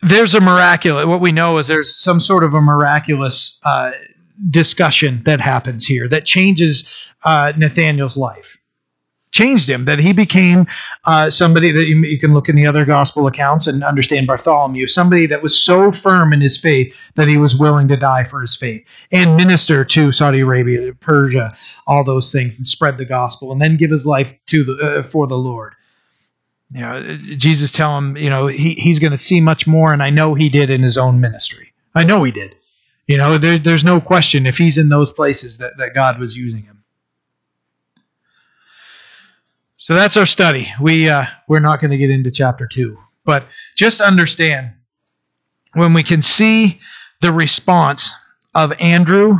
there's a miraculous. What we know is there's some sort of a miraculous uh, discussion that happens here that changes uh, Nathaniel's life changed him, that he became uh, somebody that you, you, can look in the other gospel accounts and understand Bartholomew, somebody that was so firm in his faith that he was willing to die for his faith and minister to Saudi Arabia, Persia, all those things, and spread the gospel, and then give his life to the uh, for the Lord. You know, Jesus tell him, you know, he, he's going to see much more, and I know he did in his own ministry. I know he did. You know, there, there's no question if he's in those places that, that God was using him. So that's our study. We uh, we're not going to get into chapter two, but just understand when we can see the response of Andrew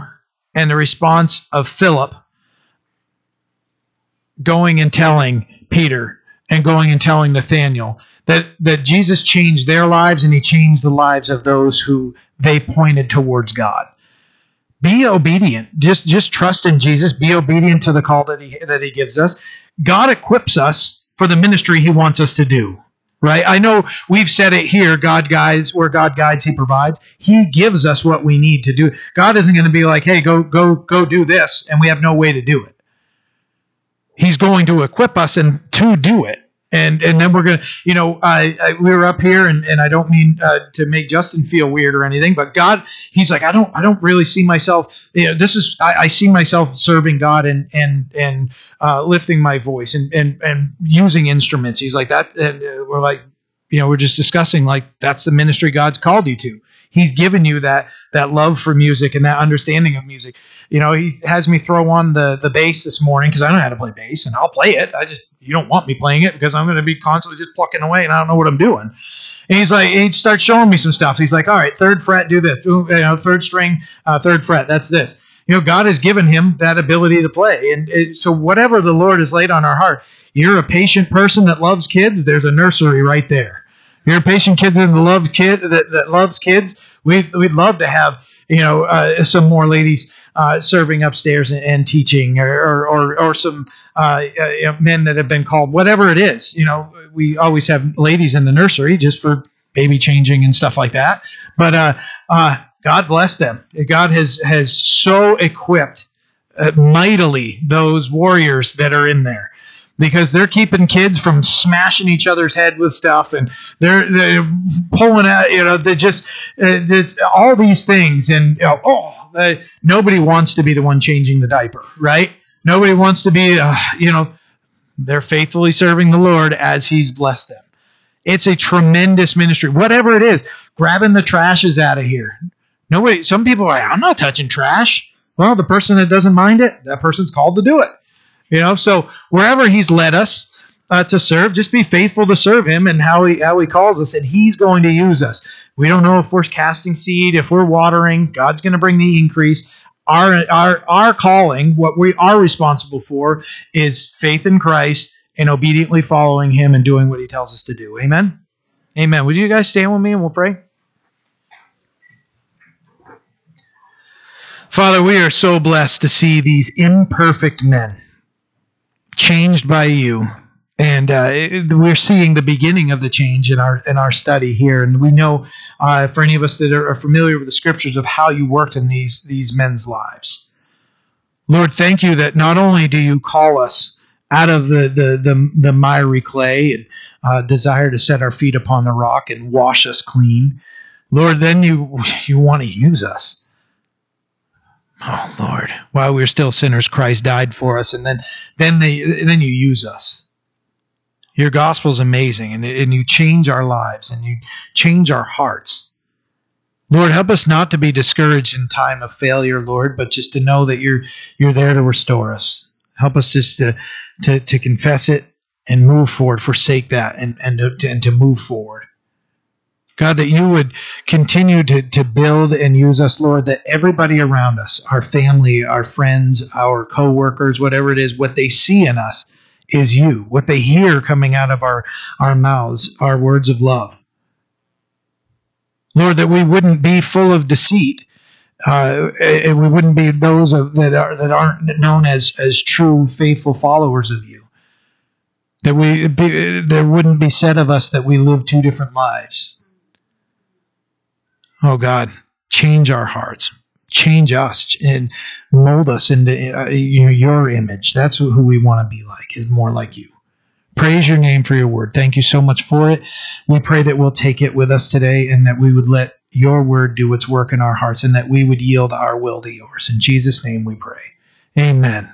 and the response of Philip going and telling Peter and going and telling Nathaniel that, that Jesus changed their lives and he changed the lives of those who they pointed towards God. Be obedient. Just just trust in Jesus. Be obedient to the call that he that he gives us God equips us for the ministry He wants us to do. Right? I know we've said it here God guides, where God guides, He provides. He gives us what we need to do. God isn't going to be like, hey, go, go, go do this, and we have no way to do it. He's going to equip us and to do it and and then we're gonna you know I, I we were up here and, and I don't mean uh, to make Justin feel weird or anything but God he's like I don't I don't really see myself you know this is I, I see myself serving God and and and uh, lifting my voice and and and using instruments. He's like that and uh, we're like you know we're just discussing like that's the ministry God's called you to. He's given you that that love for music and that understanding of music. You know, he has me throw on the the bass this morning because I don't know how to play bass, and I'll play it. I just you don't want me playing it because I'm going to be constantly just plucking away, and I don't know what I'm doing. And he's like, he starts showing me some stuff. He's like, all right, third fret, do this. You know, third string, uh, third fret, that's this. You know, God has given him that ability to play, and it, so whatever the Lord has laid on our heart, you're a patient person that loves kids. There's a nursery right there. You're a patient kid that loves kid that, that loves kids. We'd, we'd love to have you know uh, some more ladies uh, serving upstairs and, and teaching, or or, or, some uh, uh, men that have been called, whatever it is. You know, we always have ladies in the nursery just for baby changing and stuff like that. But uh, uh, God bless them. God has has so equipped uh, mightily those warriors that are in there because they're keeping kids from smashing each other's head with stuff and they're, they're pulling out you know they just uh, all these things and you know, oh nobody wants to be the one changing the diaper right? Nobody wants to be uh, you know they're faithfully serving the lord as he's blessed them. It's a tremendous ministry. Whatever it is grabbing the trash is out of here. Nobody some people are like i'm not touching trash. Well the person that doesn't mind it that person's called to do it you know, so wherever He's led us uh, to serve, just be faithful to serve Him and how He how He calls us, and He's going to use us. We don't know if we're casting seed, if we're watering. God's going to bring the increase. Our our our calling, what we are responsible for, is faith in Christ and obediently following Him and doing what He tells us to do. Amen. Amen. Would you guys stand with me and we'll pray? Father, we are so blessed to see these imperfect men changed by you. And uh, we're seeing the beginning of the change in our in our study here. And we know uh, for any of us that are familiar with the scriptures of how you worked in these these men's lives. Lord thank you that not only do you call us out of the the the, the miry clay and uh, desire to set our feet upon the rock and wash us clean lord then you you want to use us Oh Lord, while we are still sinners, Christ died for us, and then then they then you use us. Your gospel is amazing, and, and you change our lives and you change our hearts. Lord, help us not to be discouraged in time of failure, Lord, but just to know that you're you're there to restore us. Help us just to to, to confess it and move forward, forsake that, and and to, and to move forward. God, that you would continue to, to build and use us, Lord, that everybody around us, our family, our friends, our co-workers, whatever it is, what they see in us is you. What they hear coming out of our, our mouths are words of love. Lord, that we wouldn't be full of deceit. Uh, and we wouldn't be those of, that are that aren't known as as true faithful followers of you. That we be, there wouldn't be said of us that we live two different lives Oh God, change our hearts, change us, and mold us into uh, your image. That's who we want to be like, is more like you. Praise your name for your word. Thank you so much for it. We pray that we'll take it with us today and that we would let your word do its work in our hearts and that we would yield our will to yours. In Jesus' name we pray. Amen.